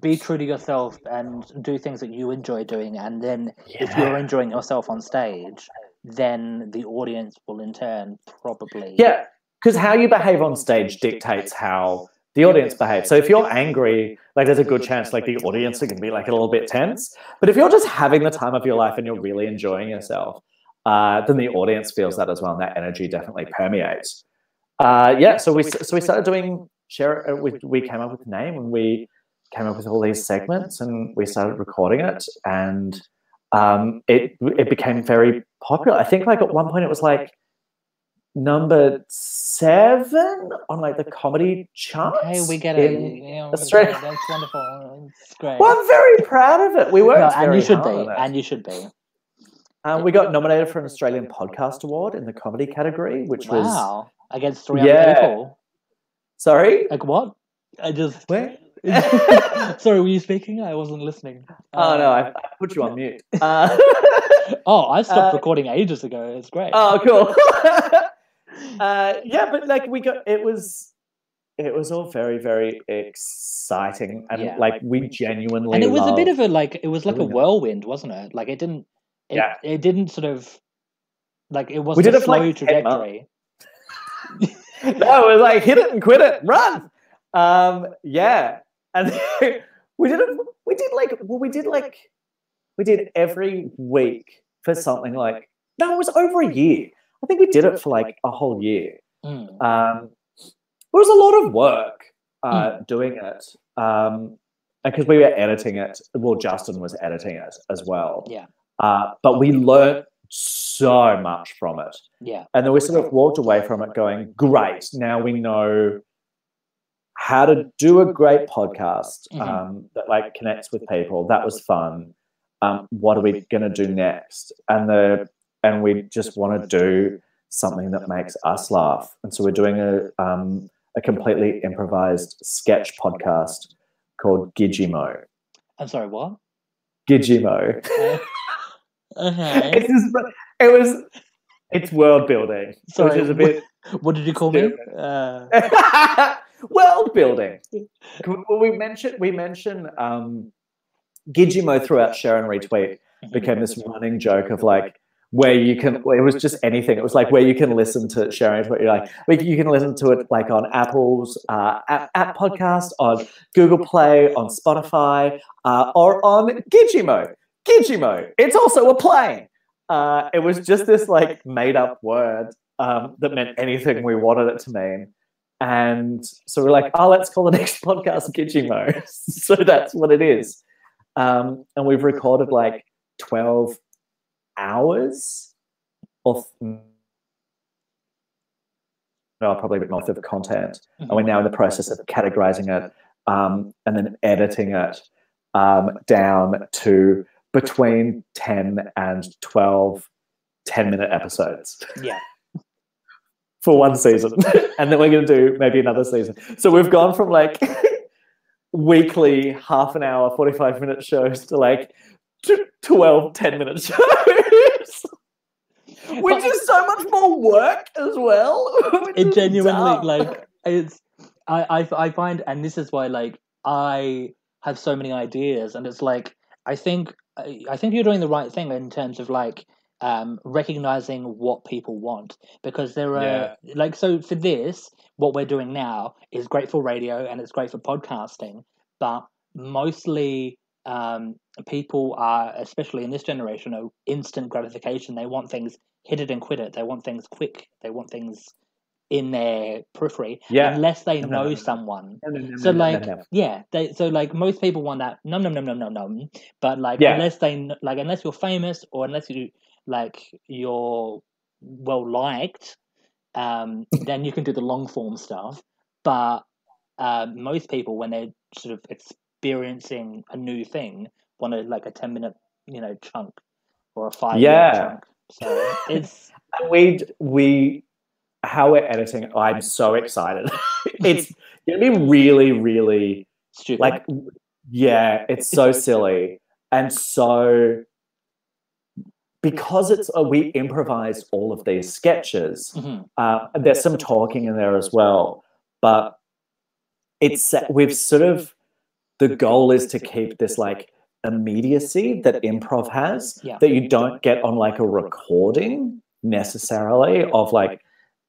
be true to yourself and do things that you enjoy doing and then if you're enjoying yourself on stage then the audience will in turn probably Yeah, because how you behave on stage dictates how the audience behaves. So if you're angry, like there's a good chance like the audience are going to be like a little bit tense. But if you're just having the time of your life and you're really enjoying yourself, uh, then the audience feels that as well, and that energy definitely permeates. Uh, yeah, so we so we started doing share. uh, We we came up with a name and we came up with all these segments and we started recording it and um, it it became very popular. I think like at one point it was like number seven on like the comedy charts. okay we get it in- you know, Australia. that's wonderful it's great Well, I'm very proud of it. We worked No, and you should be and you should be Um, we got nominated for an Australian Podcast Award in the comedy category, which was wow against three Yeah. other people sorry. like what I just Where? (laughs) sorry were you speaking I wasn't listening Oh no, I, Uh, I put you on mute. Uh, (laughs) oh I stopped Uh, recording ages ago it's great oh, cool. (laughs) uh, yeah, but like we got it was it was all very very exciting and Yeah. like we genuinely and it was a bit of a like it was like a whirlwind wasn't it like it didn't it, Yeah. it didn't sort of like it wasn't did a slow like, trajectory no, it was like hit it and quit it, run. Um, yeah, and (laughs) we did it. We did like well, we did like we did every week for something like no, it was over a year. I think we did it for like a whole year. Mm, Um, it was a lot of work uh, doing it um, because we were editing it. Well, Justin was editing it as well. Yeah. Uh, but we learned so much from it. yeah And then we sort of walked away from it going, great, now we know how to do a great podcast Mhm. um, that like connects with people. That was fun. Um, what are we going to do next? And the and we just want to do something that makes us laugh. And so we're doing a um, a completely improvised sketch podcast called Gigimo. i'm sorry what Gigimo. (laughs) okay it's just, it was it's world building, Sorry, which is a bit what did you call me uh, (laughs) world building. We mentioned we mentioned um, Gigimo throughout share and retweet became this running joke of like where you can (laughs) it was just anything. It was like where you can listen to sharing and retweet you're like you can listen to it like on apple's uh, app, app podcast on google play on spotify uh, or on gigimo gigimo it's also a plane. Uh, it was just this like made up word um, that meant anything. we wanted it to mean and so we're like oh let's call the (laughs) next podcast gigimo (laughs) so that's what it is um, and we've recorded like 12 hours of no, probably a bit north of content. And we're now in the process of categorizing it um, and then editing it um, down to between 10 and 12 10 minute episodes Yeah. For one season. (laughs) and then we're going to do maybe another season. So we've gone from like (laughs) weekly half an hour, 45 minute shows to like t- 12 10 minute (laughs) shows. Which is so much more work as well. it genuinely dumb. like it's I, I i find and this is why like i have so many ideas and it's like i think i I think you're doing the right thing in terms of like um recognizing what people want. Because there are like so for this what we're doing now is great for radio and it's great for podcasting but mostly um people are especially in this generation are instant gratification. They want things hit it and quit it. They want things quick. They want things in their periphery Yeah. unless they No, no, know no, no. someone. No, no, no, so like yeah they so like most people want that num num num num num num but like Yeah. unless they like unless you're famous or unless you like you're well liked um (laughs) then you can do the long form stuff. But um most people when they're sort of experiencing a new thing want to like a 10 minute you know chunk or a 5 Yeah. minute chunk. So it's (laughs) we we how we're editing i'm so excited. (laughs) it's gonna be really really stupid like yeah it's so silly and so because it's uh, we improvised all of these sketches Mhm. uh, there's some talking in there as well but it's we've sort of the goal is to keep this like immediacy that improv has Yeah. that you don't get on like a recording necessarily of like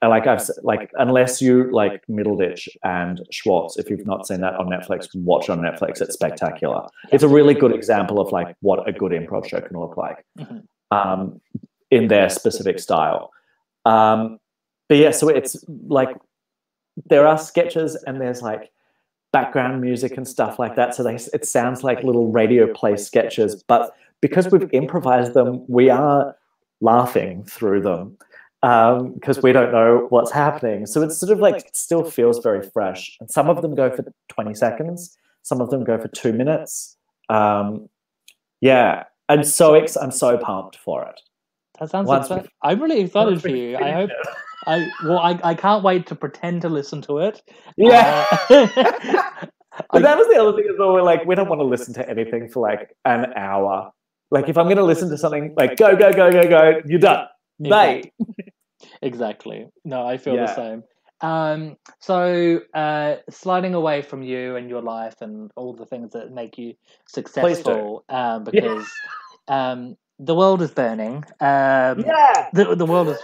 uh, like I've like unless you like Middleditch and Schwartz if you've not seen that on Netflix watch on Netflix it's spectacular it's a really good example of like what a good improv show can look like Mhm. Um, in their specific style. Um, but yeah, so it's like there are sketches and there's like background music and stuff like that. So they, it sounds like little radio play sketches, but because we've improvised them, we are laughing through them because we don't know what's happening. So it's sort of like still feels very fresh. And some of them go for 20 seconds, some of them go for two minutes. Um, yeah, I'm so ex- I'm so pumped for it. that sounds once exciting. we- i'm really excited Once for you i hope. (laughs) I well, I, I can't wait to pretend to listen to it. Yeah. Uh, (laughs) but that was the other thing as well. We're like, we don't want to listen to anything for like an hour. Like, if I'm going to listen to something, like, go, go, go, go, go, you're done. Bye. (laughs) exactly. No, I feel the same. Um, so uh, sliding away from you and your life and all the things that make you successful, um, Yeah. because um, the world is burning. Um, Yeah. the the world is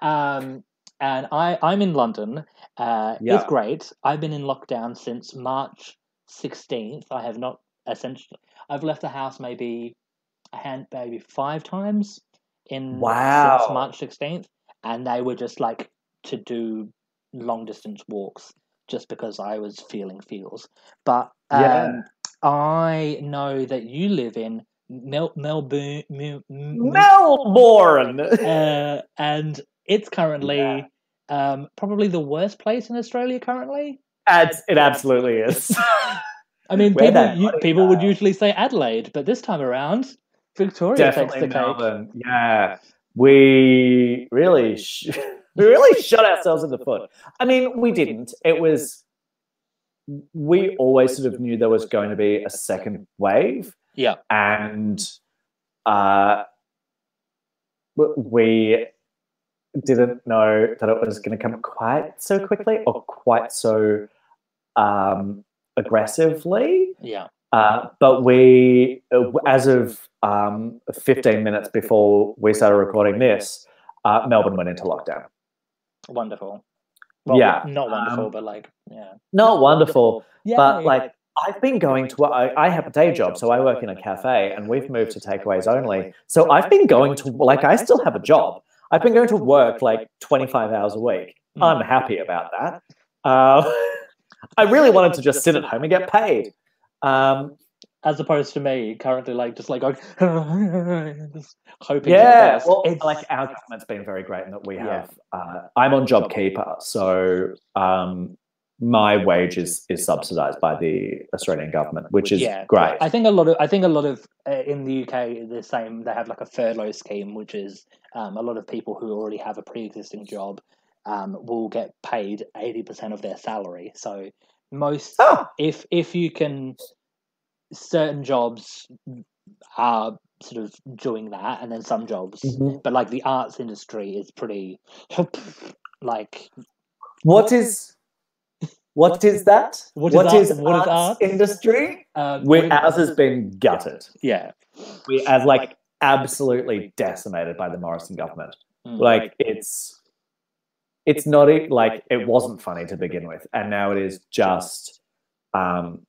um and i i'm in london uh Yeah. it's great i've been in lockdown since march 16th i have not essentially i've left the house maybe a hand maybe five times in Wow. since march 16th and they were just like to do long distance walks just because i was feeling feels but um Yeah. i know that you live in Mel- Melbourne, Mel- Mel- Melbourne. uh, and it's currently Yeah. um, probably the worst place in Australia currently. It's, it absolutely is. (laughs) I mean, Where people you, people would usually say Adelaide, but this time around, Victoria Definitely takes the cake. Melbourne. Yeah. We really, sh- (laughs) we really shot ourselves in the foot. I mean, we didn't. It was, we always sort of knew there was going to be a second wave. Yeah. and uh, we didn't know that it was going to come quite so quickly or quite so um, aggressively. Yeah, Uh, but we, as of um, 15 minutes before we started recording this, uh, Melbourne went into lockdown. wonderful. Well, Yeah, not wonderful, um, but like, yeah, Not wonderful, yeah. but like I've been going to I, I have a day job, so I work in a cafe, and we've moved to takeaways only. So I've been going to like I still have a job. I've been going to work like twenty five hours a week. Mm. I'm happy about that. Uh, (laughs) I really wanted to just sit at home and get paid. Um, as opposed to me currently, like just like going, (laughs) just hoping. yeah, best. well, It's- like our government's been very great in that we Yeah. have. Uh, I'm on JobKeeper, so um, my wage is is subsidized by the Australian government, which is Yeah. great. I think a lot of I think a lot of uh, in the UK the same. They have like a furlough scheme, which is um, a lot of people who already have a pre-existing job um, will get paid eighty percent of their salary. So most oh, if if you can certain jobs are sort of doing that and then some jobs Mhm. but like the arts industry is pretty (laughs) like what is what is that? What is art- is what is arts art? industry? um, with- ours has been gutted. yeah We have like absolutely decimated by the Morrison government. Mm. Like it's it's not like it wasn't funny to begin with, and now it is just um,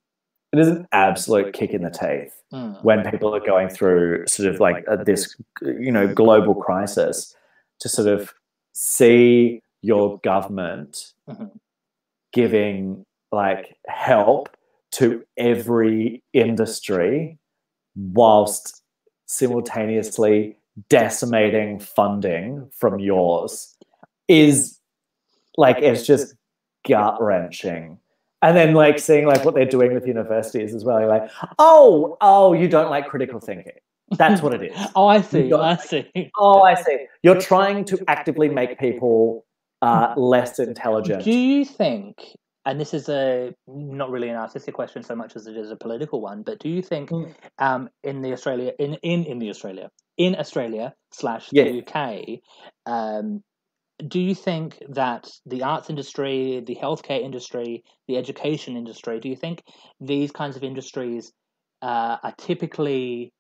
it is an absolute kick in the teeth Mm. when people are going through sort of like uh, this you know global crisis to sort of see your government Mhm. Giving like help to every industry whilst simultaneously decimating funding from yours is like it's just gut wrenching. And then like seeing like what they're doing with universities as well. You're like, oh, oh, you don't like critical thinking. That's what it is. (laughs) oh i see i see Oh, I see. You're trying to actively make people uh, less intelligent. Do you think, and this is a not really an artistic question so much as it is a political one, but do you think Mm. um, in the Australia in, in in the Australia in Australia slash Yeah. the UK, um, do you think that the arts industry, the healthcare industry, the education industry, do you think these kinds of industries uh, are typically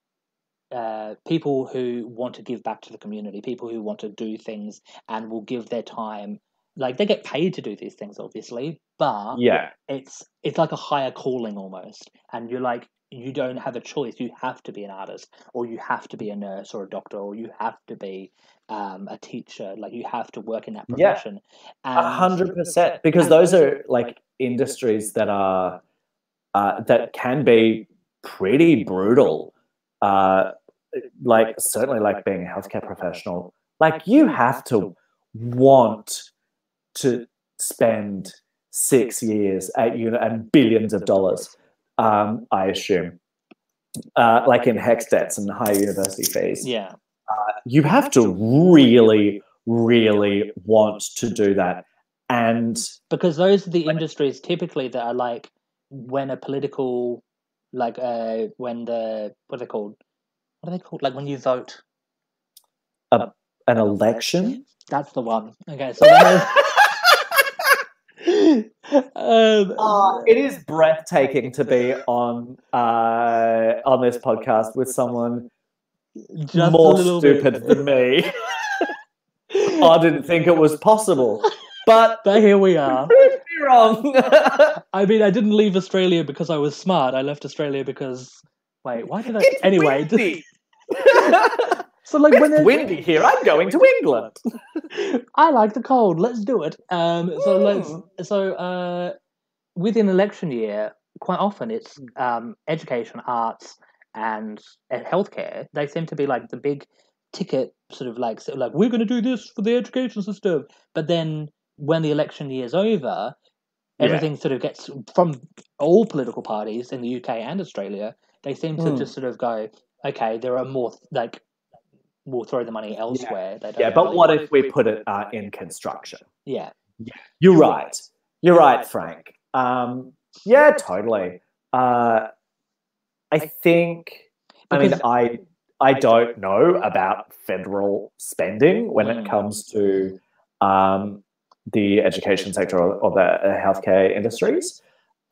uh, people who want to give back to the community, people who want to do things and will give their time. Like they get paid to do these things, obviously, but yeah. it's it's like a higher calling almost, and you're like you don't have a choice. You have to be an artist, or you have to be a nurse or a doctor, or you have to be um, a teacher. Like you have to work in that Yeah. profession. A hundred percent, because those are like industries that are uh, that can be pretty brutal. Uh, like certainly, like being a healthcare professional, like you have to want to spend six years at uni and billions of dollars. Um, I assume, uh, like in HECS debts and high university fees. Yeah, you have to really, really want to do that. And because those are the industries typically that are like when a political, like uh, when the what are they called? What are they called? Like when you vote. an election, That's the one. Okay, so (laughs) (laughs) um, Uh, it is breathtaking to be on uh, on this podcast with someone just a more little bit. stupid than me. (laughs) I didn't think it was possible, but But here we are. me wrong. I mean, I didn't leave Australia because I was smart. I left Australia because wait, why did I? It's anyway, windy. (laughs) so like when it's windy here. I'm going to England. (laughs) I like the cold. Let's do it. Um, so let's. Mm. So uh, with an election year, quite often it's um, education, arts, and uh, healthcare. They seem to be like the big ticket, sort of like so like we're going to do this for the education system. But then when the election year is over, Yeah. everything sort of gets from all political parties in the UK and Australia. They seem to Mm. just sort of go, okay, there are more like. We'll throw the money elsewhere. They don't Yeah, but what if we put it uh, in construction? Yeah, You're right. You're right, Frank. Um, yeah, totally. Uh, I think. I mean, I I don't know about federal spending when Mm. it comes to um, the education sector or, or the uh, healthcare industries.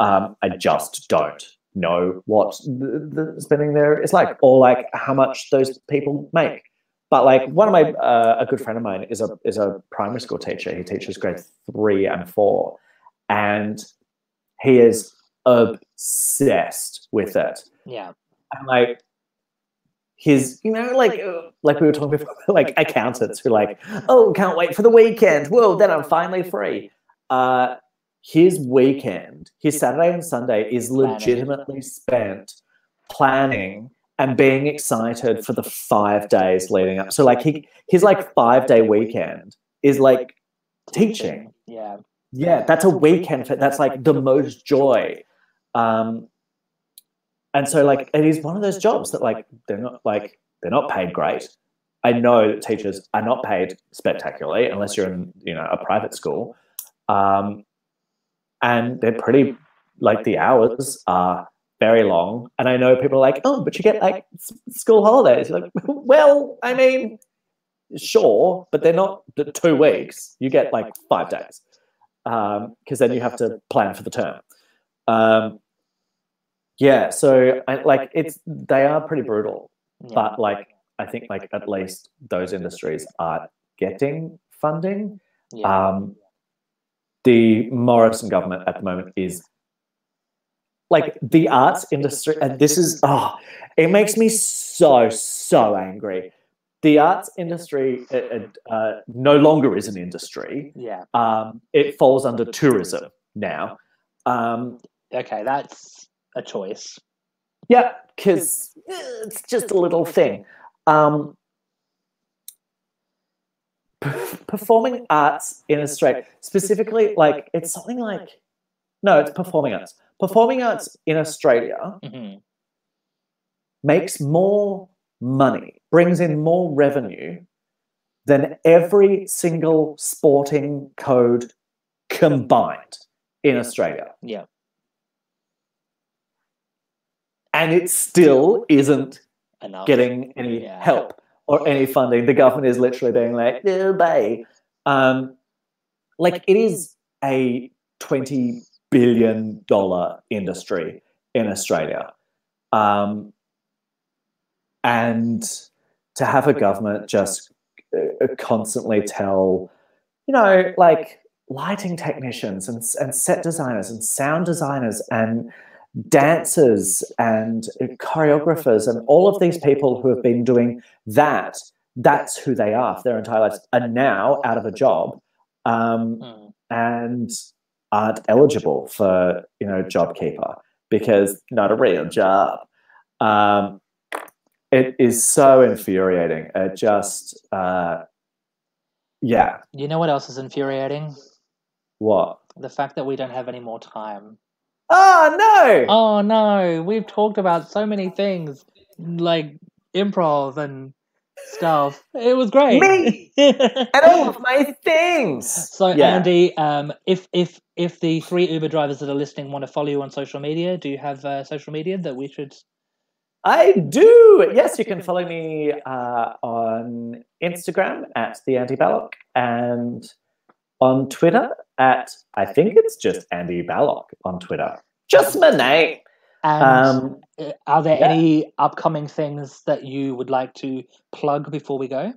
Um, I just don't know what the, the spending there is like, or like how much those people make. But like one of my uh, a good friend of mine is a is a primary school teacher. He teaches grade three and four, and he is obsessed with it. yeah. And like his, you know, like like we were talking before, (laughs) like accountants who like, oh, can't wait for the weekend. Whoa, then I'm finally free. Uh, his weekend, his Saturday and Sunday, is legitimately spent planning and being excited for the five days leading up. So like he his like five day weekend is like teaching. Yeah. yeah, that's a weekend. For, that's like the most joy. Um, and so like it is one of those jobs that like they're not like they're not paid great. I know that teachers are not paid spectacularly unless you're in you know a private school, um, and they're pretty like the hours are very long. And I know people are like, oh, but you get like school holidays. You're like, well, I mean, sure, but they're not the two weeks. You get like five days because um, then you have to plan for the term. Um, yeah, so I, like it's they are pretty brutal, but like I think like at least those industries are getting funding. Um, the Morrison government at the moment is like the arts industry, and this is oh, it makes me so so angry. The arts industry uh, uh, no longer is an industry. Yeah, um, it falls under tourism now. Um, okay, that's a choice. Yeah, because it's just a little thing. Um, performing arts in Australia, specifically, like it's something like no, it's performing arts performing arts in Australia mm-hmm. makes more money, brings in more revenue than every single sporting code combined in Australia. Yeah. And it still isn't Enough. getting any yeah. help or any funding. The government is literally being like, no, bye. Um, like it is a 20 billion dollar industry in Australia. Um, and to have a government just uh, constantly tell, you know, like lighting technicians and, and set designers and sound designers and dancers and choreographers and all of these people who have been doing that, that's who they are for their entire lives, are now out of a job. Um, mm. And aren't eligible for you know JobKeeper because not a real job. Um, it is so infuriating. It just, uh, yeah. You know what else is infuriating? What? The fact that we don't have any more time. Oh no! Oh no! We've talked about so many things like improv and stuff. It was great. Me (laughs) and all of my things. So yeah. Andy, um, if if if the three Uber drivers that are listening want to follow you on social media, do you have uh, social media that we should? I do. Yes, you can follow me uh, on Instagram at the Andy Ballock and on Twitter at I think it's just Andy Ballock on Twitter. Just my name. And um, uh, are there yeah. any upcoming things that you would like to plug before we go?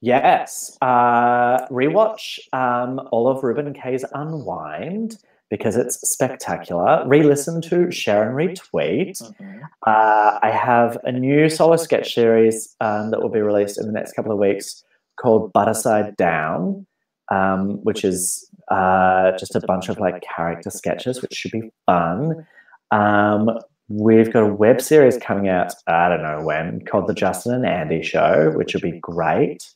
Yes. Uh, rewatch um, all of Reuben Kaye's Unwind because it's spectacular. Re listen to, share, and retweet. Mm-hmm. Uh, I have a new solo sketch series um, that will be released in the next couple of weeks called Butterside Down, um, which is uh, just a bunch of like character sketches, which should be fun. Um, we've got a web series coming out, I don't know when, called The Justin and Andy Show, which will be great.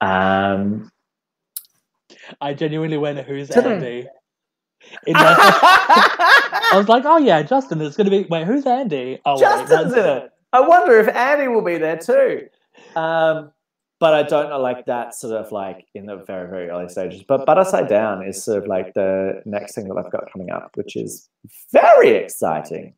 Um, I genuinely went, Who's Andy? (laughs) I was like, Oh, yeah, Justin, it's going to be. Wait, who's Andy? Oh, Justin's wait, in it. I wonder if Andy will be there too. Um, but I don't know like that sort of like in the very very early stages. But Butterside Down is sort of like the next thing that I've got coming up, which is very exciting.